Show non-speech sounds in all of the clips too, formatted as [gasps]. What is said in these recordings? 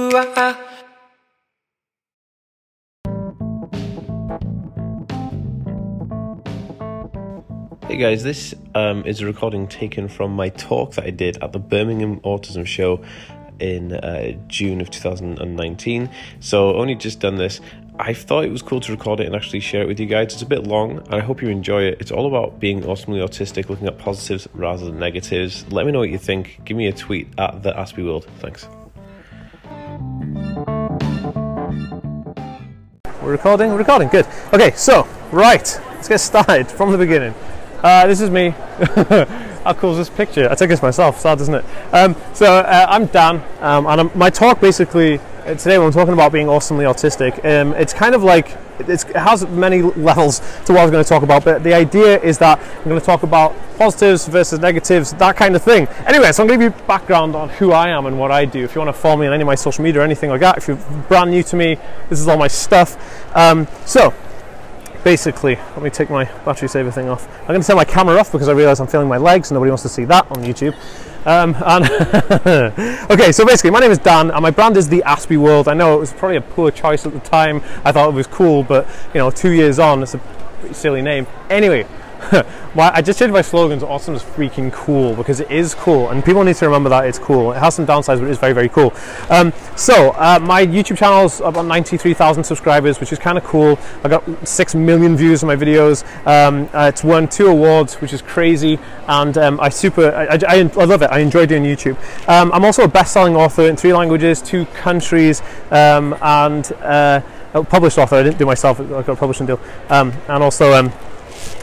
Hey guys, this um, is a recording taken from my talk that I did at the Birmingham Autism Show in uh, June of 2019. So, only just done this. I thought it was cool to record it and actually share it with you guys. It's a bit long, and I hope you enjoy it. It's all about being awesomely autistic, looking at positives rather than negatives. Let me know what you think. Give me a tweet at the Aspie World. Thanks. We're recording? We're recording, good. Okay, so, right, let's get started [laughs] from the beginning. Uh, this is me. [laughs] How cool is this picture? I took this myself, sad, isn't it? Um, so, uh, I'm Dan, um, and I'm, my talk basically uh, today, when I'm talking about being awesomely autistic, um, it's kind of like it has many levels to what I was going to talk about, but the idea is that I'm going to talk about positives versus negatives, that kind of thing. Anyway, so I'm going to give you background on who I am and what I do. If you want to follow me on any of my social media or anything like that, if you're brand new to me, this is all my stuff. Um, so, basically, let me take my battery saver thing off. I'm going to turn my camera off because I realize I'm feeling my legs. Nobody wants to see that on YouTube. Um, [laughs] okay, so basically, my name is Dan, and my brand is the Aspie World. I know it was probably a poor choice at the time. I thought it was cool, but you know, two years on, it's a silly name. Anyway, [laughs] well, I just changed my slogan to awesome is freaking cool because it is cool and people need to remember that it's cool. It has some downsides, but it is very, very cool. Um, so, uh, my YouTube channel is about 93,000 subscribers, which is kind of cool. I got 6 million views on my videos. Um, uh, it's won two awards, which is crazy. And um, I super, I, I, I, love it. I enjoy doing YouTube. Um, I'm also a best selling author in three languages, two countries, um, and uh, published author. I didn't do myself, I got a publishing deal. Um, and also,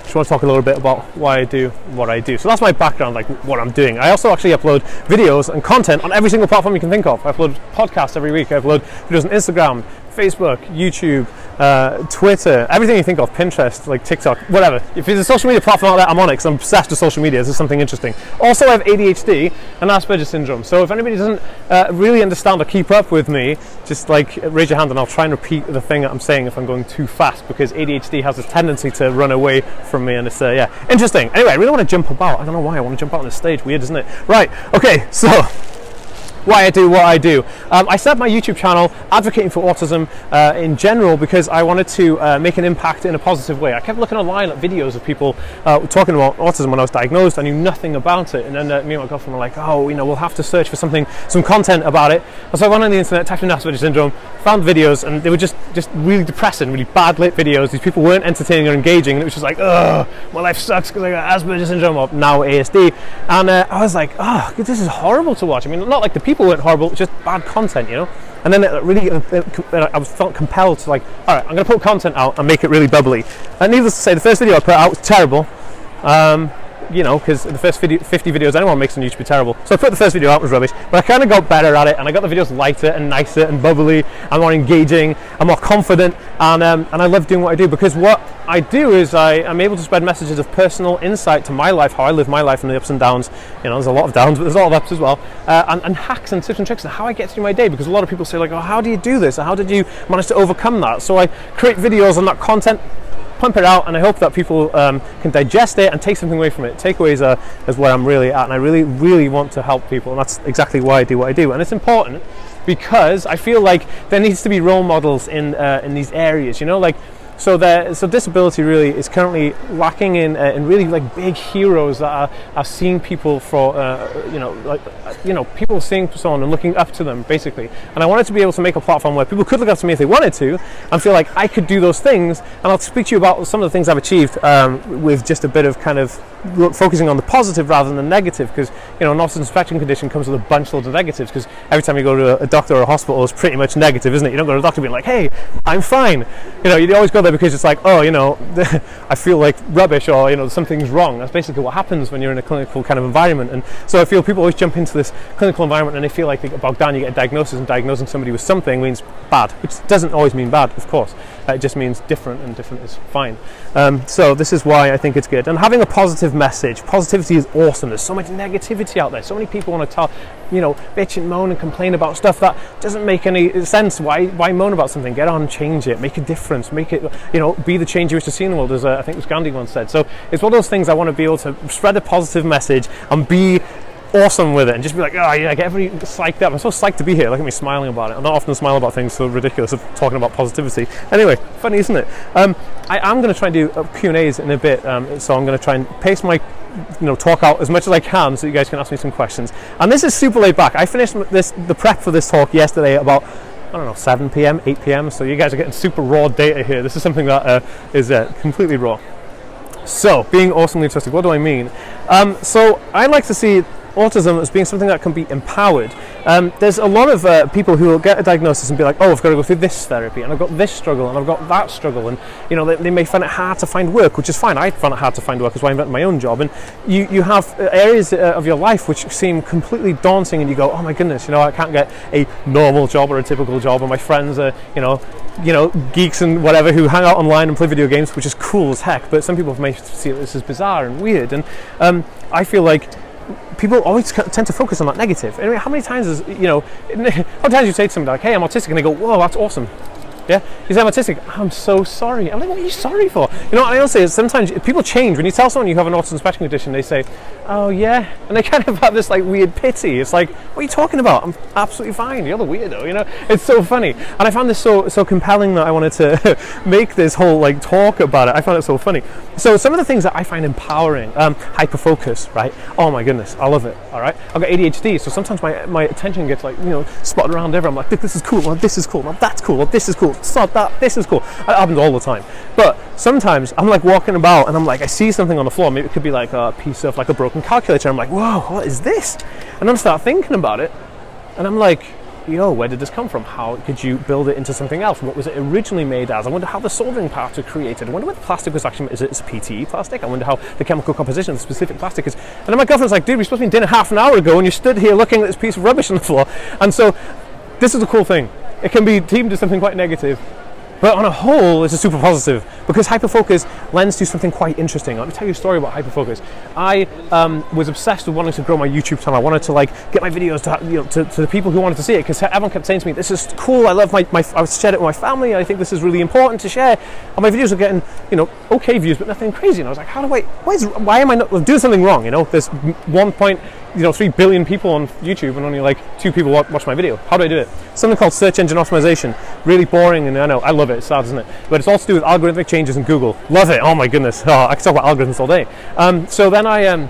just want to talk a little bit about why I do what I do. So that's my background, like what I'm doing. I also actually upload videos and content on every single platform you can think of. I upload podcasts every week. I upload videos on Instagram, Facebook, YouTube, uh, Twitter, everything you think of, Pinterest, like TikTok, whatever. If there's a social media platform out there, I'm on it because I'm obsessed with social media. This is something interesting. Also, I have ADHD and Asperger's syndrome. So if anybody doesn't uh, really understand or keep up with me, just like raise your hand and I'll try and repeat the thing that I'm saying if I'm going too fast because ADHD has a tendency to run away from me and it's uh, yeah interesting. Anyway, I really want to jump about. I don't know why I want to jump out on the stage. Weird, isn't it? Right. Okay. So why I do what I do. Um, I up my YouTube channel advocating for autism uh, in general because I wanted to uh, make an impact in a positive way. I kept looking online at videos of people uh, talking about autism when I was diagnosed. I knew nothing about it, and then uh, me and my girlfriend were like, "Oh, you know, we'll have to search for something, some content about it." And so I went on the internet, typed in Asperger's syndrome, found videos, and they were just just really depressing, really bad lit videos. These people weren't entertaining or engaging, and it was just like, "Ugh, my life sucks because I got Asperger's syndrome, or now ASD." And uh, I was like, "Oh, this is horrible to watch." I mean, not like the people people weren't horrible, just bad content, you know. And then it really, it, I was felt compelled to like, all right, I'm going to put content out and make it really bubbly. And needless to say, the first video I put out was terrible. Um, you know, because the first 50 videos anyone makes on YouTube are terrible. So I put the first video out, was rubbish, but I kind of got better at it, and I got the videos lighter and nicer and bubbly, and more engaging, and more confident, and um, and I love doing what I do because what I do is I am able to spread messages of personal insight to my life, how I live my life, and the ups and downs. You know, there's a lot of downs, but there's a lot of ups as well, uh, and, and hacks and tips and tricks and how I get through my day. Because a lot of people say like, oh, how do you do this? Or how did you manage to overcome that? So I create videos on that content pump it out, and I hope that people um, can digest it and take something away from it. Takeaways are is where I'm really at, and I really, really want to help people, and that's exactly why I do what I do. And it's important because I feel like there needs to be role models in uh, in these areas. You know, like so so disability really is currently lacking in uh, in really like big heroes that are, are seeing people for uh, you know like you know people seeing someone and looking up to them basically. And I wanted to be able to make a platform where people could look up to me if they wanted to and feel like I could do those things. And I'll speak to you about some of the things I've achieved um, with just a bit of kind of focusing on the positive rather than the negative because you know an autism spectrum condition comes with a bunch loads of negatives because every time you go to a, doctor or a hospital it's pretty much negative isn't it you don't go to a doctor being like hey I'm fine you know you always go there because it's like oh you know [laughs] I feel like rubbish or you know something's wrong. That's basically what happens when you're in a clinical kind of environment. And so I feel people always jump into this clinical environment and they feel like they get bogged down you get a diagnosis and diagnosing somebody with something means bad which doesn't always mean bad of course it just means different and different is fine um, so this is why I think it's good and having a positive message. Positivity is awesome. There's so much negativity out there. So many people want to tell, you know, bitch and moan and complain about stuff that doesn't make any sense. Why, why moan about something? Get on, change it, make a difference, make it, you know, be the change you wish to see in the world, as uh, I think Gandhi once said. So it's one of those things I want to be able to spread a positive message and be awesome with it and just be like, oh yeah, get everybody psyched up. I'm so psyched to be here. Look at me smiling about it. I'm not often smile about things so ridiculous of talking about positivity. Anyway, funny, isn't it? Um, I am going to try and do uh, Q&As in a bit, um, so I'm going to try and pace my you know talk out as much as I can so you guys can ask me some questions. And this is super laid back. I finished this the prep for this talk yesterday about I don't know 7 p.m. 8 p.m. So you guys are getting super raw data here. This is something that uh, is uh, completely raw. So, being awesomely autistic, what do I mean? Um, so, I like to see autism as being something that can be empowered. Um, there's a lot of uh, people who will get a diagnosis and be like, oh, I've got to go through this therapy, and I've got this struggle, and I've got that struggle, and you know they, they may find it hard to find work, which is fine. I found it hard to find work, that's why I invented my own job. And you you have uh, areas uh, of your life which seem completely daunting, and you go, oh my goodness, you know I can't get a normal job or a typical job, and my friends are you know you know geeks and whatever who hang out online and play video games, which is cool as heck. But some people may see this as bizarre and weird, and um, I feel like people always tend to focus on that negative. Anyway, how many times is you know, [laughs] how many times you say to somebody like, "Hey, I'm autistic," and they go, "Whoa, that's awesome." Yeah, he's autistic. I'm so sorry. I'm like, what are you sorry for? You know, I say sometimes people change. When you tell someone you have an autism spectrum condition, they say, "Oh yeah," and they [laughs] kind of have this like weird pity. It's like, what are you talking about? I'm absolutely fine. You're the weirdo. You know, it's so funny, and I found this so so compelling that I wanted to [laughs] make this whole like talk about it. I found it so funny. So some of the things that I find empowering, um, hyperfocus, right? Oh my goodness, I love it. All right, I've got ADHD, so sometimes my my attention gets like you know spotted around everywhere. I'm like, this is cool. Well, this is cool. Well, that's cool. Well, this is cool sod that, this is cool. It happens all the time. But sometimes I'm like walking about and I'm like, I see something on the floor. Maybe it could be like a piece of like a broken calculator. I'm like, whoa, what is this? And I'm start thinking about it, and I'm like, yo, where did this come from? How could you build it into something else? What was it originally made as? I wonder how the soldering parts were created. I wonder what the plastic was actually, is it it's PTE plastic? I wonder how the chemical composition of the specific plastic is. And then my girlfriend's like, dude, we supposed to be in dinner half an hour ago and you stood here looking at this piece of rubbish on the floor. And so this is a cool thing. It can be teamed to something quite negative, but on a whole, it's a super positive because hyperfocus lends to something quite interesting. Let me tell you a story about hyperfocus. I um, was obsessed with wanting to grow my YouTube channel. I wanted to like get my videos to, you know, to, to the people who wanted to see it because everyone kept saying to me, "This is cool. I love my, my I shared it with my family. I think this is really important to share." And my videos were getting you know okay views, but nothing crazy. And I was like, "How do I? Why, is, why am I not doing something wrong?" You know, there's one point you know three billion people on YouTube and only like two people watch my video. How do I do it? Something called search engine optimization. Really boring, and I know I love it. It's sad, isn't it? But it's all to do with algorithmic changes in Google. Love it. Oh my goodness. [laughs] Oh, I can talk about algorithms all day. Um, so then I um,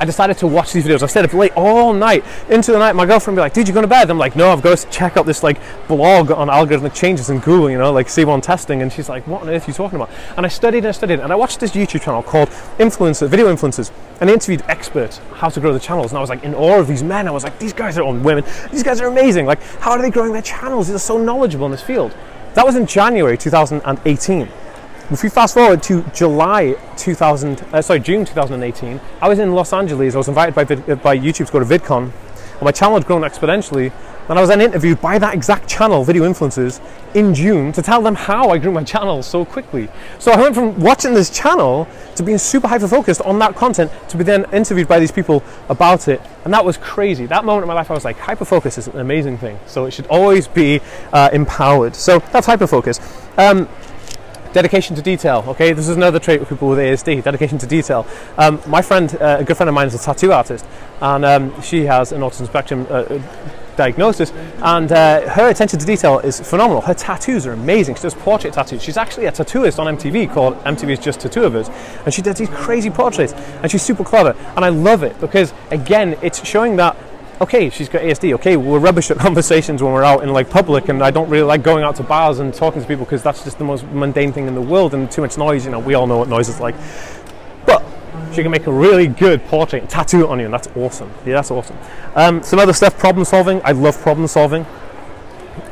I decided to watch these videos. I stayed up late all night into the night. My girlfriend would be like, "Dude, you going to bed?" I'm like, "No, I've got to check out this like blog on algorithmic changes in Google. You know, like C1 testing." And she's like, "What on earth are you talking about?" And I studied and I studied, and I watched this YouTube channel called Influencer Video Influencers, and they interviewed experts how to grow the channels. And I was like in awe of these men. I was like, "These guys are on women. These guys are amazing. Like, how are they growing their channels? They're so knowledgeable in this field." That was in January 2018. If we fast forward to July 2000, uh, sorry, June 2018, I was in Los Angeles. I was invited by, uh, by YouTube to go to VidCon, my channel had grown exponentially. And I was then interviewed by that exact channel, Video Influencers, in June to tell them how I grew my channel so quickly. So I went from watching this channel to being super hyper focused on that content to be then interviewed by these people about it. And that was crazy. That moment in my life, I was like, hyper focus is an amazing thing. So it should always be uh, empowered. So that's hyper focus. Um, dedication to detail. Okay, this is another trait with people with ASD. Dedication to detail. Um, my friend, uh, a good friend of mine, is a tattoo artist, and um, she has an autism spectrum uh, diagnosis, and uh, her attention to detail is phenomenal. Her tattoos are amazing. She does portrait tattoos. She's actually a tattooist on MTV called MTV's Just Tattoo of Us, and she does these crazy portraits, and she's super clever, and I love it because again, it's showing that okay, she's got ASD. Okay, we're rubbish at [laughs] conversations when we're out in like public, and I don't really like going out to bars and talking to people because that's just the most mundane thing in the world, and too much noise. You know, we all know what noise is like. But she can make a really good portrait tattoo on you, and that's awesome. Yeah, that's awesome. Um, some other stuff, problem solving. I love problem solving.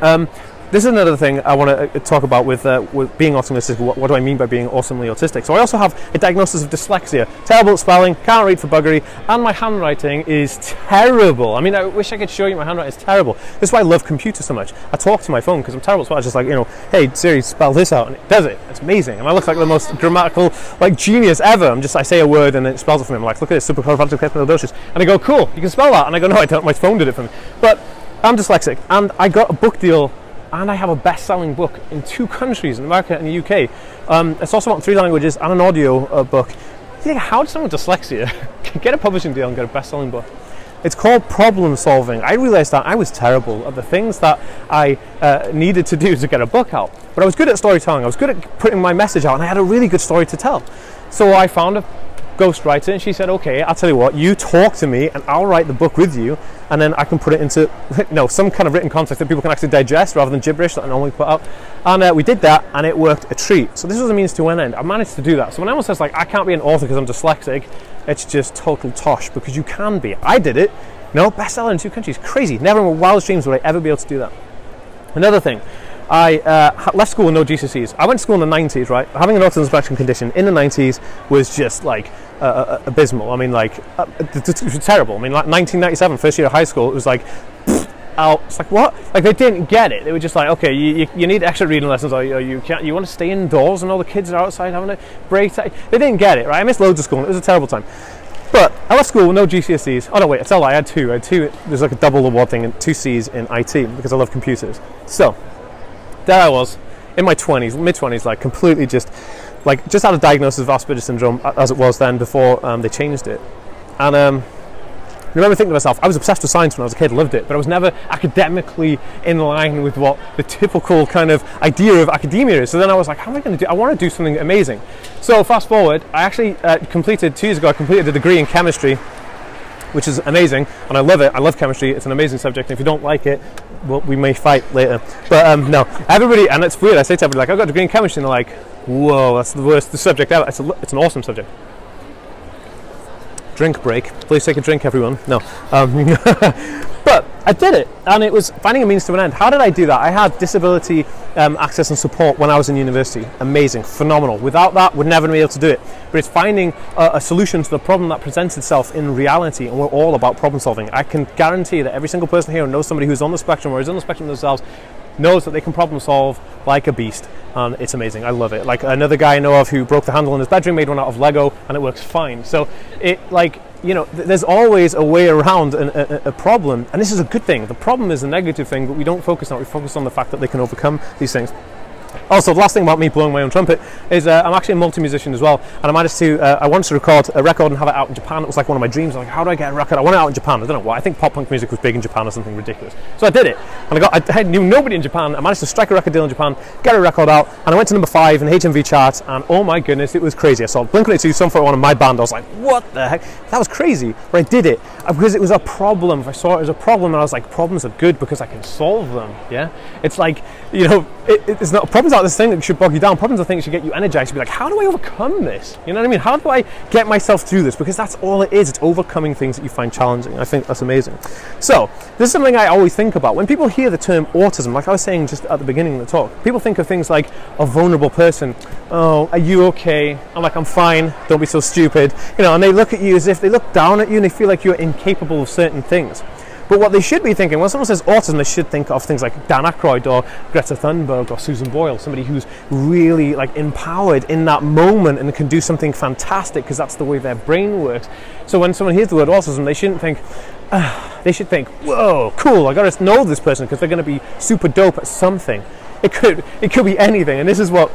Um, this is another thing I want to uh, talk about with, uh, with being autistic. What, what, do I mean by being awesomely autistic? So I also have a diagnosis of dyslexia, terrible at spelling, can't read for buggery, and my handwriting is terrible. I mean, I wish I could show you my handwriting is terrible. This is why I love computers so much. I talk to my phone because I'm terrible at spelling. Just like you know, hey Siri, spell this out, and it does it. It's amazing, and I look like the most grammatical like genius ever. I'm just I say a word and it spells it for me. I'm like, look at this, supercalifragilisticexpialidocious, and I go, cool, you can spell that, and I go, no, I don't. My phone did it for me, but. I'm dyslexic, and I got a book deal and I have a best-selling book in two countries, in America and the UK. Um, it's also about three languages and an audio uh, book. Think, how does someone with dyslexia [laughs] get a publishing deal and get a best-selling book? It's called problem solving. I realized that I was terrible at the things that I uh, needed to do to get a book out. But I was good at storytelling. I was good at putting my message out, and I had a really good story to tell. So I found a ghostwriter, and she said, "Okay, I'll tell you what. You talk to me, and I'll write the book with you, and then I can put it into [laughs] you know some kind of written context that people can actually digest rather than gibberish that I normally put out." And uh, we did that, and it worked a treat. So this was a means to an end. I managed to do that. So when anyone says like, "I can't be an author because I'm dyslexic," it's just total tosh because you can be. I did it. No, bestseller in two countries. Crazy. Never in my wildest dreams would I ever be able to do that. Another thing, I uh, left school with no GCSEs. I went to school in the 90s, right? Having an autism spectrum condition in the 90s was just like uh, abysmal. I mean, like, uh, it was terrible. I mean, like 1997, first year of high school, it was like, out. It's like, what? Like, they didn't get it. They were just like, okay, you, you, you need extra reading lessons, or you, can't, you want to stay indoors and all the kids are outside having a break. They didn't get it, right? I missed loads of school. And it was a terrible time. But I left school with no GCSEs. Oh no, wait, I tell I had two. I had two. There's like a double award thing, and two C's in IT because I love computers. So there I was in my 20s, mid 20s, like completely just like just had a diagnosis of Asperger's syndrome as it was then before um, they changed it. And um, I remember thinking to myself, I was obsessed with science when I was a kid, loved it, but I was never academically in line with what the typical kind of idea of academia is. So then I was like, how am I going to do? I want to do something amazing. So fast forward, I actually uh, completed two years ago. I completed a degree in chemistry, which is amazing, and I love it. I love chemistry. It's an amazing subject. And if you don't like it, well, we may fight later. But um, no, everybody, and it's weird. I say to everybody, like, I've got a degree in chemistry, and they're like, whoa, that's the worst the subject ever. It's, a, it's an awesome subject drink break. Please take a drink, everyone. No. Um, [laughs] but I did it, and it was finding a means to an end. How did I do that? I had disability um, access and support when I was in university. Amazing, phenomenal. Without that, would never be able to do it. But it's finding a, a solution to the problem that presents itself in reality, and we're all about problem solving. I can guarantee that every single person here knows somebody who's on the spectrum or is on the spectrum themselves knows that they can problem solve like a beast and it's amazing. I love it. Like another guy i know of who broke the handle in his bedroom made one out of lego and it works fine. So it like you know th- there's always a way around an, a, a, problem and this is a good thing. The problem is a negative thing but we don't focus on it. We focus on the fact that they can overcome these things also, the last thing about me blowing my own trumpet is uh, I'm actually a multi-musician as well, and I managed to. Uh, I wanted to record a record and have it out in Japan. It was like one of my dreams. I'm like, how do I get a record? I want it out in Japan. I don't know why. I think pop punk music was big in Japan or something ridiculous. So I did it, and I got. I knew nobody in Japan. I managed to strike a record deal in Japan, get a record out, and I went to number five in the HMV chart. And oh my goodness, it was crazy. I saw Blink-182, Sum 41 in my band. I was like, what the heck? That was crazy. But I did it Uh, because it was a problem. I saw it as a problem, and I was like, problems are good because I can solve them. Yeah, it's like you know, it, it's not problems are this thing that should bog you down. Problems are things that should get you energized to be like, how do I overcome this? You know what I mean? How do I get myself through this? Because that's all it is. It's overcoming things that you find challenging. I think that's amazing. So, this is something I always think about. When people hear the term autism, like I was saying just at the beginning of the talk, people think of things like a vulnerable person. Oh, are you okay? I'm like, I'm fine. Don't be so stupid. You know, and they look at you as if they look down at you and they feel like you're incapable of certain things. But what they should be thinking, when someone says autism, they should think of things like Dan Aykroyd or Greta Thunberg or Susan Boyle, somebody who's really like empowered in that moment and can do something fantastic because that's the way their brain works. So when someone hears the word autism, they shouldn't think, uh, they should think, whoa, cool, I gotta know this person because they're gonna be super dope at something. It could, it could be anything, and this is what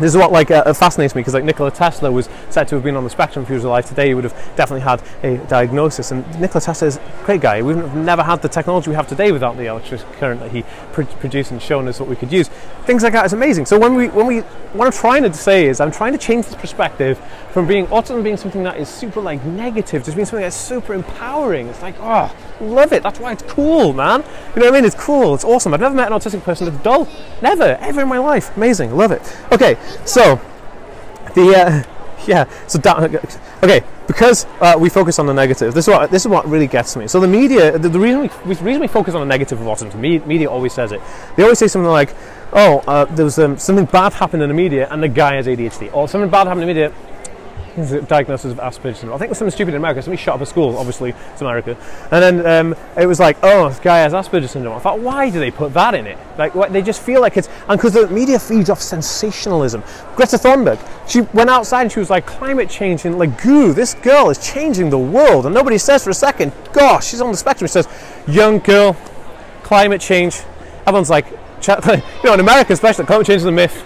this is what like uh, fascinates me because like Nikola Tesla was said to have been on the spectrum if he was alive today he would have definitely had a diagnosis. And Nikola Tesla is a great guy. We would have never had the technology we have today without the electric current that he pr- produced and shown us what we could use. Things like that is amazing. So when we when we what I'm trying to say is I'm trying to change this perspective from being autism being something that is super like negative to being something that's super empowering. It's like oh love it. That's why it's cool man. You know what I mean? It's cool. It's awesome. I've never met an autistic person that's dull. Never. Ever in my life. Amazing. Love it. Okay so, the uh, [laughs] yeah. So okay, because uh, we focus on the negative. This is what this is what really gets me. So the media, the, the reason we the reason we focus on the negative of autism, media, media always says it. They always say something like, "Oh, uh, there was um, something bad happened in the media, and the guy has ADHD," or something bad happened in the media, diagnosis of Asperger's syndrome. I think was something stupid in America. Somebody shot up a school. Obviously, it's America. And then um, it was like, oh, this guy has Asperger's syndrome. I thought, why do they put that in it? Like, what, they just feel like it's and because the media feeds off sensationalism. Greta Thunberg, she went outside and she was like, climate change and like, goo, this girl is changing the world. And nobody says for a second, gosh, she's on the spectrum. She says, young girl, climate change. Everyone's like, [laughs] you know, in America especially, climate change is a myth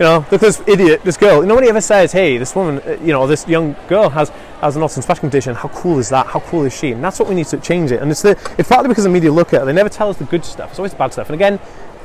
You know, look this idiot, this girl. Nobody ever says, hey, this woman, uh, you know, this young girl has, has an autism spectrum condition. How cool is that? How cool is she? And that's what we need to change it. And it's, the, it's partly because the media look at it. They never tell us the good stuff. It's always the bad stuff. And again,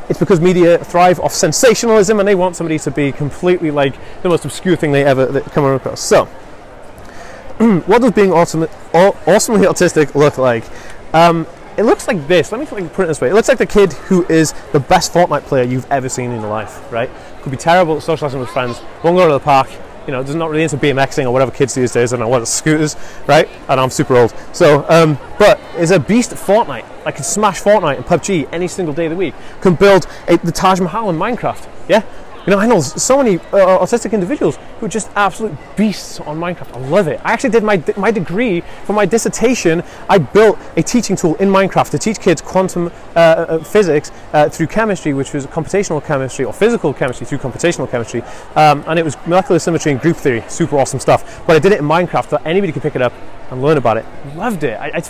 it's because media thrive off sensationalism and they want somebody to be completely like the most obscure thing they ever that come across. So, [clears throat] what does being awesome, aw- awesomely autistic look like? Um, it looks like this. Let me put it this way. It looks like the kid who is the best Fortnite player you've ever seen in your life, right? Could be terrible at socializing with friends, won't go to the park, you know, does not really into BMXing or whatever kids these days. And I what scooters, right? And I'm super old. So, um, but is a beast at Fortnite. I can smash Fortnite and PUBG any single day of the week. Can build a, the Taj Mahal in Minecraft. Yeah, you know, I know so many uh, autistic individuals who are just absolute beasts on Minecraft. I love it. I actually did my my degree for my dissertation. I built a teaching tool in Minecraft to teach kids quantum uh, uh, physics uh, through chemistry, which was computational chemistry or physical chemistry through computational chemistry, um, and it was molecular symmetry and group theory. Super awesome stuff. But I did it in Minecraft so anybody could pick it up and learn about it. Loved it. I, I,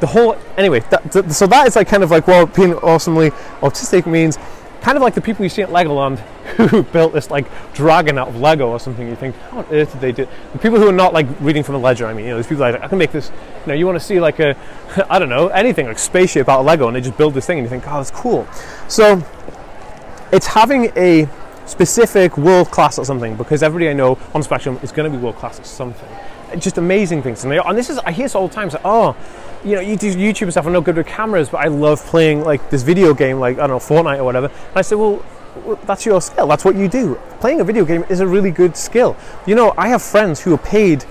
the whole anyway. That, so that is like kind of like well, being awesomely autistic means kind of like the people you see at Legoland [laughs] who built this like dragon out of Lego or something. You think, how on earth did they do? The people who are not like reading from a ledger. I mean, you know, these people like, I can make this. You know, you want to see like a, [laughs] I don't know, anything like spaceship out of Lego, and they just build this thing, and you think, oh, that's cool. So it's having a specific world class at something because everybody I know on spectrum is going to be world class at something. Just amazing things, and, they, and this is I hear this all the time. So, oh, you know, you do YouTube and stuff. I'm not good with cameras, but I love playing like this video game, like I don't know, Fortnite or whatever. And I said, well, that's your skill. That's what you do. Playing a video game is a really good skill. You know, I have friends who are paid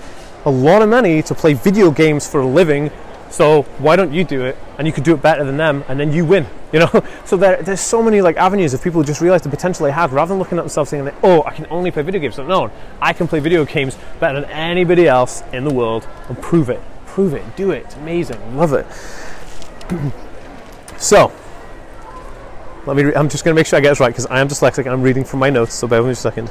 a lot of money to play video games for a living. So why don't you do it? And you could do it better than them, and then you win. [laughs] You know. So there, there's so many like avenues if people just realize the potential they have, rather than looking at themselves saying, "Oh, I can only play video games." So no, I can play video games better than anybody else in the world, and prove it. Prove it. Do it. It's amazing. Love it. [clears throat] so let me. Re- I'm just going to make sure I get this right because I am dyslexic and I'm reading from my notes. So bear with me a second.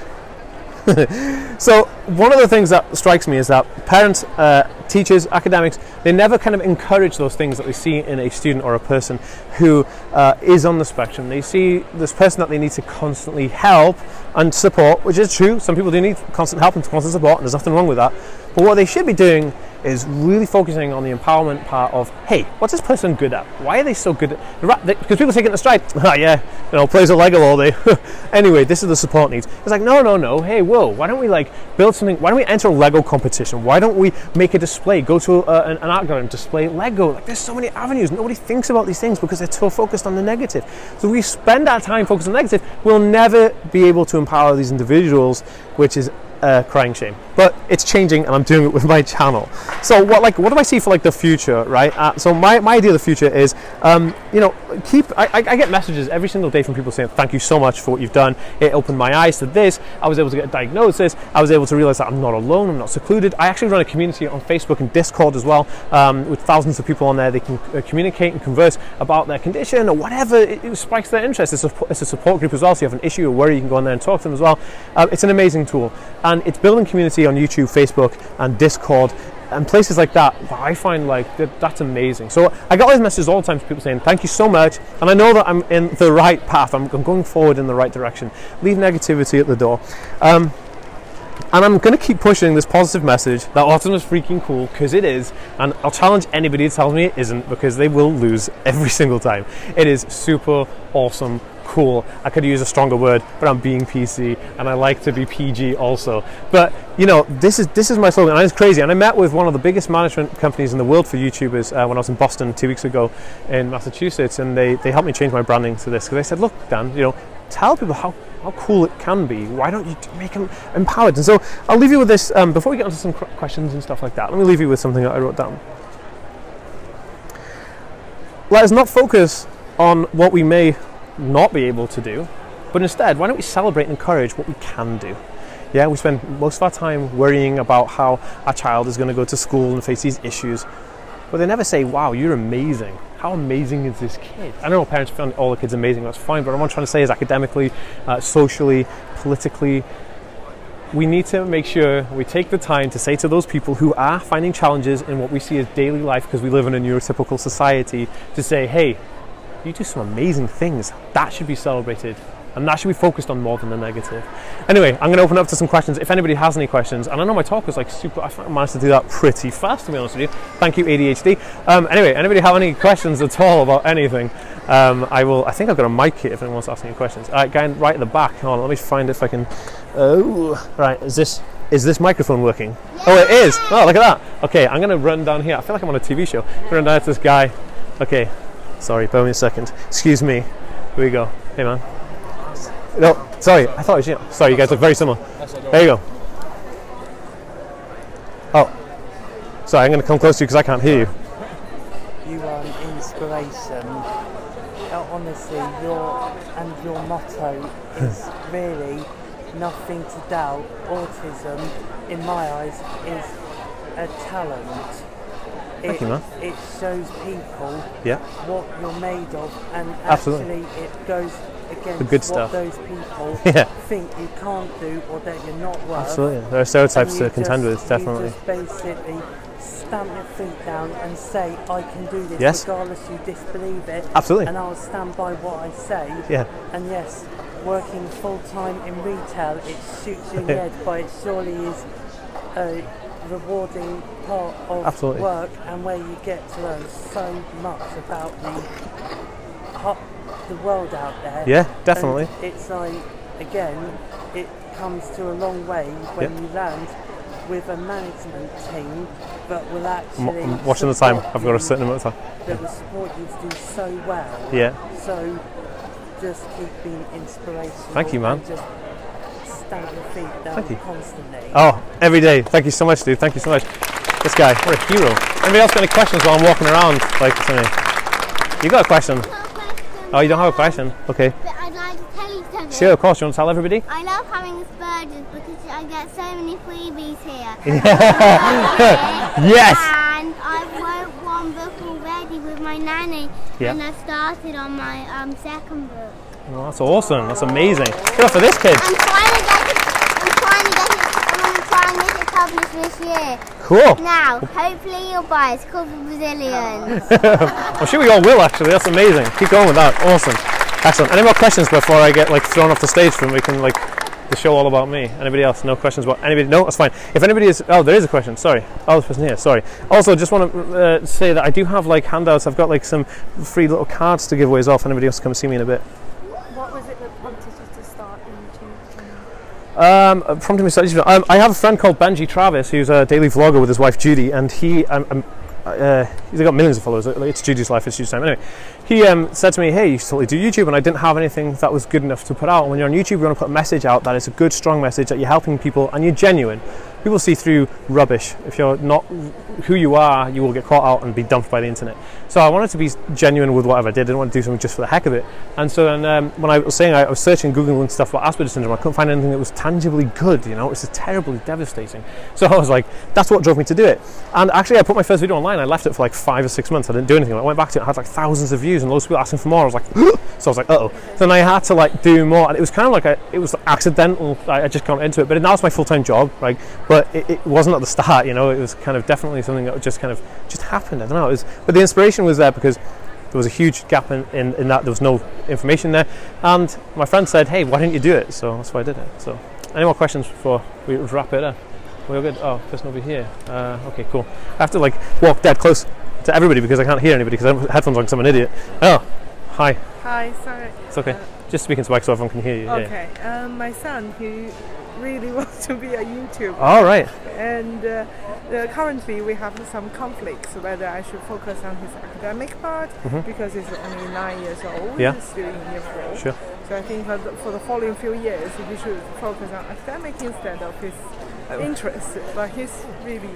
[laughs] so one of the things that strikes me is that parents, uh, teachers, academics, they never kind of encourage those things that they see in a student or a person who uh, is on the spectrum. They see this person that they need to constantly help and support, which is true. Some people do need constant help and constant support, and there's nothing wrong with that. But what they should be doing is really focusing on the empowerment part of, hey, what's this person good at? Why are they so good at Because people take it in stride. [laughs] Ah, yeah, you know, plays a Lego all day. [laughs] anyway, this is the support needs. It's like, no, no, no. Hey, whoa, why don't we like build something? Why don't we enter a Lego competition? Why don't we make a display? Go to uh, an, an art gallery and display Lego. Like, there's so many avenues. Nobody thinks about these things because they're so focused on the negative. So we spend our time focused on the negative, we'll never be able to empower these individuals, which is a crying shame. But it's changing, and I'm doing it with my channel. So what like what do I see for like the future, right? Uh, so my, my idea of the future is, um, you know, keep. I, I, get messages every single day from people saying thank you so much for what you've done. It opened my eyes to this. I was able to get a diagnosis. I was able to realize that I'm not alone. I'm not secluded. I actually run a community on Facebook and Discord as well, um, with thousands of people on there. They can uh, communicate and converse about their condition or whatever it, it spikes their interest. It's a, it's a, support group as well. So you have an issue or worry, you can go on there and talk to them as well. Uh, it's an amazing tool, and it's building community on YouTube, Facebook, and Discord and places like that, I find like that, that's amazing. So I got these messages all the time from people saying, "Thank you so much," and I know that I'm in the right path. I'm, I'm going forward in the right direction. Leave negativity at the door. Um, and I'm going to keep pushing this positive message that autism is freaking cool because it is. And I'll challenge anybody to tell me it isn't because they will lose every [laughs] single time. It is super awesome cool. I could use a stronger word, but I'm being PC and I like to be PG also. But you know, this is this is my slogan, and it's crazy. And I met with one of the biggest management companies in the world for YouTubers uh, when I was in Boston two weeks ago in Massachusetts, and they, they helped me change my branding to this because they said, look, Dan, you know, tell people how how cool it can be. Why don't you make them empowered? And so I'll leave you with this um, before we get onto some questions and stuff like that. Let me leave you with something that I wrote down. Let us not focus on what we may not be able to do, but instead, why don't we celebrate and encourage what we can do? Yeah, we spend most of our time worrying about how our child is going to go to school and face these issues, but they never say, Wow, you're amazing. How amazing is this kid? I know parents find all the kids amazing, that's fine, but what I'm trying to say is academically, uh, socially, politically, we need to make sure we take the time to say to those people who are finding challenges in what we see as daily life because we live in a neurotypical society to say, hey, you do some amazing things. That should be celebrated. And that should be focused on more than the negative. Anyway, I'm going to open up to some questions. If anybody has any questions, and I know my talk was like super, I managed to do that pretty fast, to be honest with you. Thank you, ADHD. Um, anyway, anybody have any questions at all about anything? Um, I will. I think I've got a mic here if anyone wants to ask any questions. All right, guy right at the back. Hold on, let me find if I can. Oh, right. Is this is this microphone working? Oh, it is. Oh, look at that. Okay, I'm going to run down here. I feel like I'm on a TV show. Run down to this guy. Okay, sorry, bear me a second. Excuse me. Here we go. Hey, man. No, sorry. I thought it was you. Sorry, you guys look very similar. There you go. Oh, sorry. I'm going to come close to you because I can't hear you. You are an inspiration. Uh, Honestly, your and your motto is [laughs] really nothing to doubt. Autism, in my eyes, is a talent. Thank it, you, man. It shows people Yeah. what you're made of, and Absolutely. actually, it goes against the good what stuff. those people [laughs] Yeah. think you can't do or that you're not worth. Absolutely. There are stereotypes to you contend just- with, definitely. You just basically stamp your feet down and say, I can do this Yes. regardless you disbelieve it. Absolutely. And I'll stand by what I say. Yeah. And yes, working full time in retail, it shoots you in the [laughs] head, but it surely is a rewarding part of Absolutely. work and where you get to learn so much about the the world out there. Yeah, definitely. And it's like again, it comes to a long way when Yeah. you land with a management team that will actually. I'm watching the time. I've got a certain amount of time. That will support you to do so well. Yeah. So just keep being inspirational. Thank you, man. And Just stamp your feet down Thank you. constantly. Oh, every day. Thank you so much, dude. Thank you so much. This guy, what a hero. Anybody else got any questions while I'm walking around? Like, something? You got a question? Oh, you don't have a question? Okay. But I'd like to tell you something. Sure, of course. You want to tell everybody? I love having Asperger's because I get so many freebies here. [laughs] Yes. And I've wrote one book already with my nanny, Yeah. and I've started on my um, second book. Well, that's awesome. That's amazing. Good for this kid. I'm trying to get it. I'm trying to get it. I'm going to get it published this year. Cool. Now, hopefully you'll buy it. It's called The Brazilians. [laughs] I'm sure we all will, actually. That's amazing. Keep going with that. Awesome. Excellent. Any more questions before I get like thrown off the stage from we can like the show all about me? Anybody else? No questions about anybody? No, that's fine. If anybody is, oh, there is a question. Sorry. Oh, this person here. Sorry. Also, just want to uh, say that I do have like handouts. I've got like some free little cards to give away as well. If anybody else to come see me in a bit. Um, prompted me slightly. Um, I have a friend called Benji Travis who's a daily vlogger with his wife Judy, and he, um, um, uh, he's got millions of followers. It's Judy's life, it's Judy's time. Anyway, he um, said to me, "Hey, you should totally do YouTube," and I didn't have anything that was good enough to put out. And when you're on YouTube, you want to put a message out that is a good, strong message that you're helping people and you're genuine. People see through rubbish. If you're not who you are, you will get caught out and be dumped by the internet. So I wanted to be genuine with whatever I did. I didn't want to do something just for the heck of it. And so then um, when I was saying I, was searching Google and stuff about Asperger's syndrome, I couldn't find anything that was tangibly good. You know, it's terribly devastating. So I was like, that's what drove me to do it. And actually, I put my first video online. I left it for like five or six months. I didn't do anything. I went back to it. I had like thousands of views and loads of people asking for more. I was like, [gasps] so I was like, oh. Then I had to like do more, and it was kind of like a, it was accidental. I, I just got into it, but now it's my full time job, right? But it, it wasn't at the start. You know, it was kind of definitely something that just kind of just happened. I don't know. It was, but the inspiration was there because there was a huge gap in, in, in that there was no information there and my friend said hey why didn't you do it so that's why I did it so any more questions before we wrap it up we're good oh person over here uh, okay cool I have to like walk dead close to everybody because I can't hear anybody because I have headphones on because I'm an idiot oh hi Hi, sorry. it's okay just speaking to mic so everyone can hear you yeah. Okay, um, my son, he really [laughs] wants to be a YouTuber, all right and uh, uh, currently we have some conflicts whether I should focus on his academic part because he's only nine years old, Mm-hmm. Yeah. he's still in year four. Sure. So I think for the, for the following few years, he should focus on academic instead of his Oh. interests. But he's really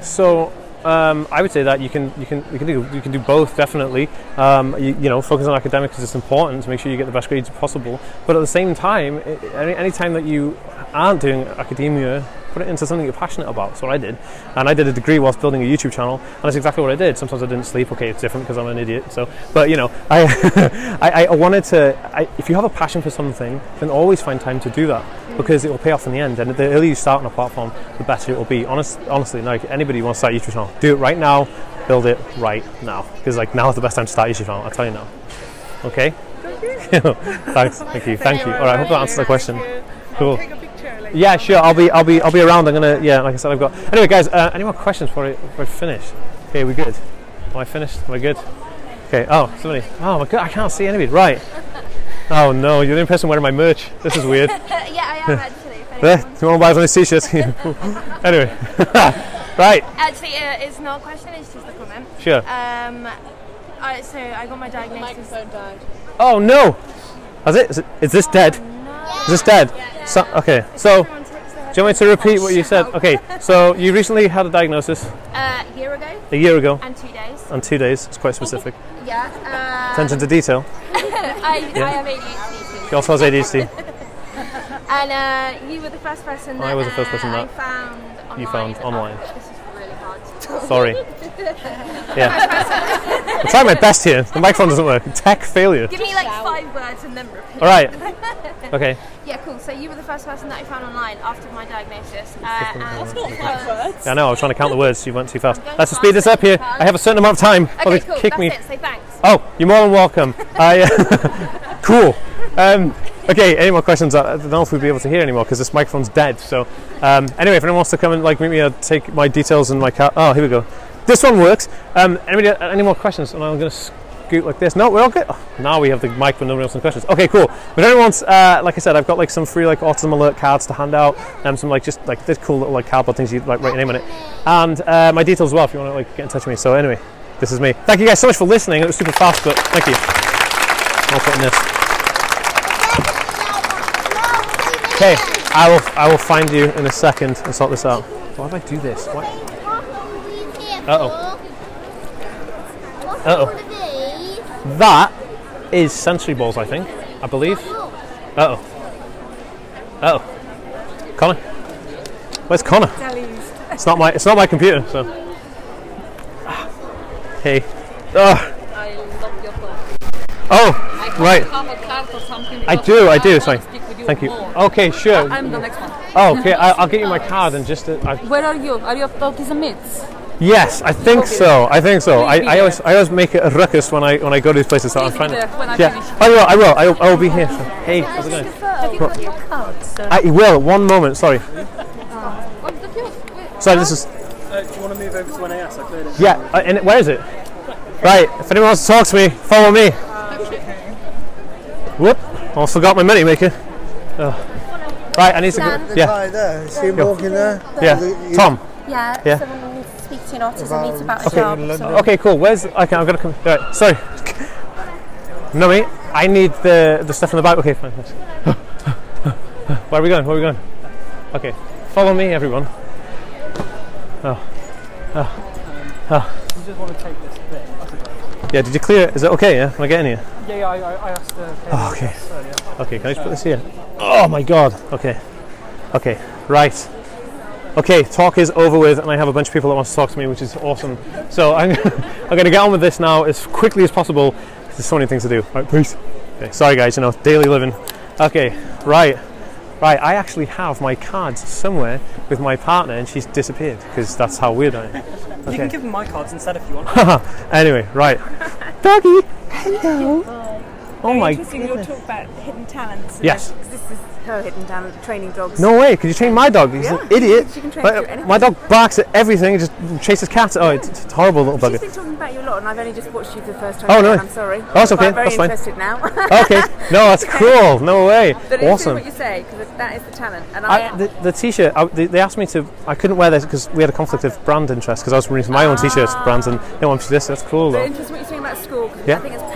So um, I would say that you can you can you can do you can do both definitely. Um, you, you know, focus on academics because it's important to make sure you get the best grades possible. But at the same time, any any time that you aren't doing academia, put it into something you're passionate about. That's what I did, and I did a degree whilst building a YouTube channel, and that's exactly what I did. Sometimes I didn't sleep. Okay, it's different because I'm an idiot. So, but you know, I [laughs] I, I wanted to. I, if you have a passion for something, then always find time to do that because it will pay off in the end. And the earlier you start on a platform, the better it will be. Honest, honestly, like anybody who wants to start a YouTube channel, do it right now. Build it right now because like now is the best time to start a YouTube channel. I'll tell you now. Okay. [laughs] Thanks. Thank you. Thank you. All right. I hope that answers the question. Cool. Take a picture. Like, Yeah, sure. I'll be, I'll be, I'll be around. I'm gonna, yeah. Like I said, I've got. Anyway, guys. Uh, any more questions before I, before I finish? Okay, we good? Am I finished? Am I good? Okay. Oh, somebody. Oh my god, I can't see anybody. Right. Oh no, you're the only person wearing my merch. This is weird. [laughs] yeah, I am actually. if There, you want to buy one of these t-shirts? anyway, [laughs] right. Actually, uh, it's not a question, it's just a comment. Sure. Um, I, so I got my diagnosis. Oh no! Has it? Is, it, is this dead? Is this dead? So, okay. So, do Everyone takes their- you want me to repeat what you said? Okay. So you recently had a diagnosis Uh, a year ago a year ago, and two days. and two days. It's quite specific. Yeah. Uh, Attention to detail. [laughs] I, I have ADHD. She also has ADHD. [laughs] And uh, you were the first person that I was the first uh, person I that found online. you found online. Oh, this is really hard to talk. [laughs] Sorry. [laughs] Yeah. I'm trying my best here. The microphone doesn't work. Tech failure. Give me like five words and then repeat. All right. [laughs] Okay. Yeah, cool. So you were the first person that I found online after my diagnosis. Uh, and That's not five words. I know. I was trying to count the words. You went too fast. Let's speed this up here. I have a certain amount of time. or Okay, cool. kick That's me. it. Say thanks. Oh, you're more than welcome. I, cool. Um, okay, any more questions? I don't know if we'll be able to hear anymore because this microphone's dead. So, um, anyway, if anyone wants to come and like meet me, I'll take my details and my car. Oh, here we go. This one works. Um, anybody? Any more questions? And I'm going to scoot like this. No, we're all good. Oh, now we have the mic, but nobody else has questions. Okay, cool. But anyone wants, uh, like I said, I've got like some free like autism alert cards to hand out, and some like just like this cool little like cardboard things you like write your name on it, and uh, my details as well if you want to like get in touch with me. So anyway, this is me. Thank you guys so much for listening. It was super fast, but thank you. I'll put in this. Okay, I will I will find you in a second and sort this out. Why do I do this? Why? Uh-oh. Uh-oh. That is sensory balls, I think. I believe. Uh oh. Uh oh. Connor. Where's Connor? It's not my it's not my computer, so. Hey. Oh. I love your phone. Oh, right. Have a card or something. I do, I do. Sorry. Speak with you Thank you. more. Okay, sure. I'm the next one. Oh, okay. I, I'll get you my card and just. Uh, I, Where are you? Are you of autism myths? yes, I think so. I think so. I, I always I always make it a ruckus when I when I go to these places. So I'm Please trying. there yeah, finish. I will. I will. I will, I will be here. So, hey, how's it going? Have you got your card, sir? I will. One moment. Sorry. What's the kiosk? Wait, Sorry. This is. Uh, do you want to move over to NAS? I cleared it. Yeah. Uh, and where is it? Right. If anyone wants to talk to me, follow me. Whoop. I forgot my money maker. Oh. Right. I need to go. Yeah. guy there, is he walking there? Yeah. Tom. Yeah, Yeah. someone needs to speak to an autism About- needs about a Okay, job. So. Okay, cool. Where's okay? I'm gonna come. Right, sorry. No, mate. I need the the stuff in the bag. Okay, fine. thanks. Where are we going? Where are we going? Okay, follow me, everyone. Oh, oh, oh. You just want to take this bit. That's okay. Yeah. Did you clear it? Is it okay? Yeah. Can I get in here? Yeah, yeah, I, I asked uh, the Oh, okay. earlier. Okay. Can I just put this here? Oh my God. Okay. Okay. Right. Okay, talk is over with, and I have a bunch of people that want to talk to me, which is awesome. So [laughs] I'm, I'm going to get on with this now as quickly as possible. There's so many things to do. Right, peace. Okay, sorry guys, you know, daily living. Okay, right, right. I actually have my cards somewhere with my partner, and she's disappeared because that's how weird I am. You can give them my cards instead if you want. [laughs] Anyway, right. [laughs] Doggy, hello. Oh my Interesting, you'll goodness. talk about hidden talents. Yes. Because this is her hidden talent, training dogs. No way! Could you train my dog? He's an Yeah, idiot. she can train But, my dog barks at everything. He just chases cats. Oh, it's, it's a horrible little She's bugger. been talking about you a lot, and I've only just watched you for the first time. Oh, no. I'm sorry. Oh, it's But okay, I'm very that's fine. interested now. [laughs] okay. No, that's cool. No way. But awesome. what you say, because that is the talent. And I, I, the, the t-shirt, I, they, they asked me to. I couldn't wear this because we had a conflict of brand interest because I was releasing my own t-shirts brands and they wanted this. That's cool though. interesting what you're saying about school, because Yeah. I think it's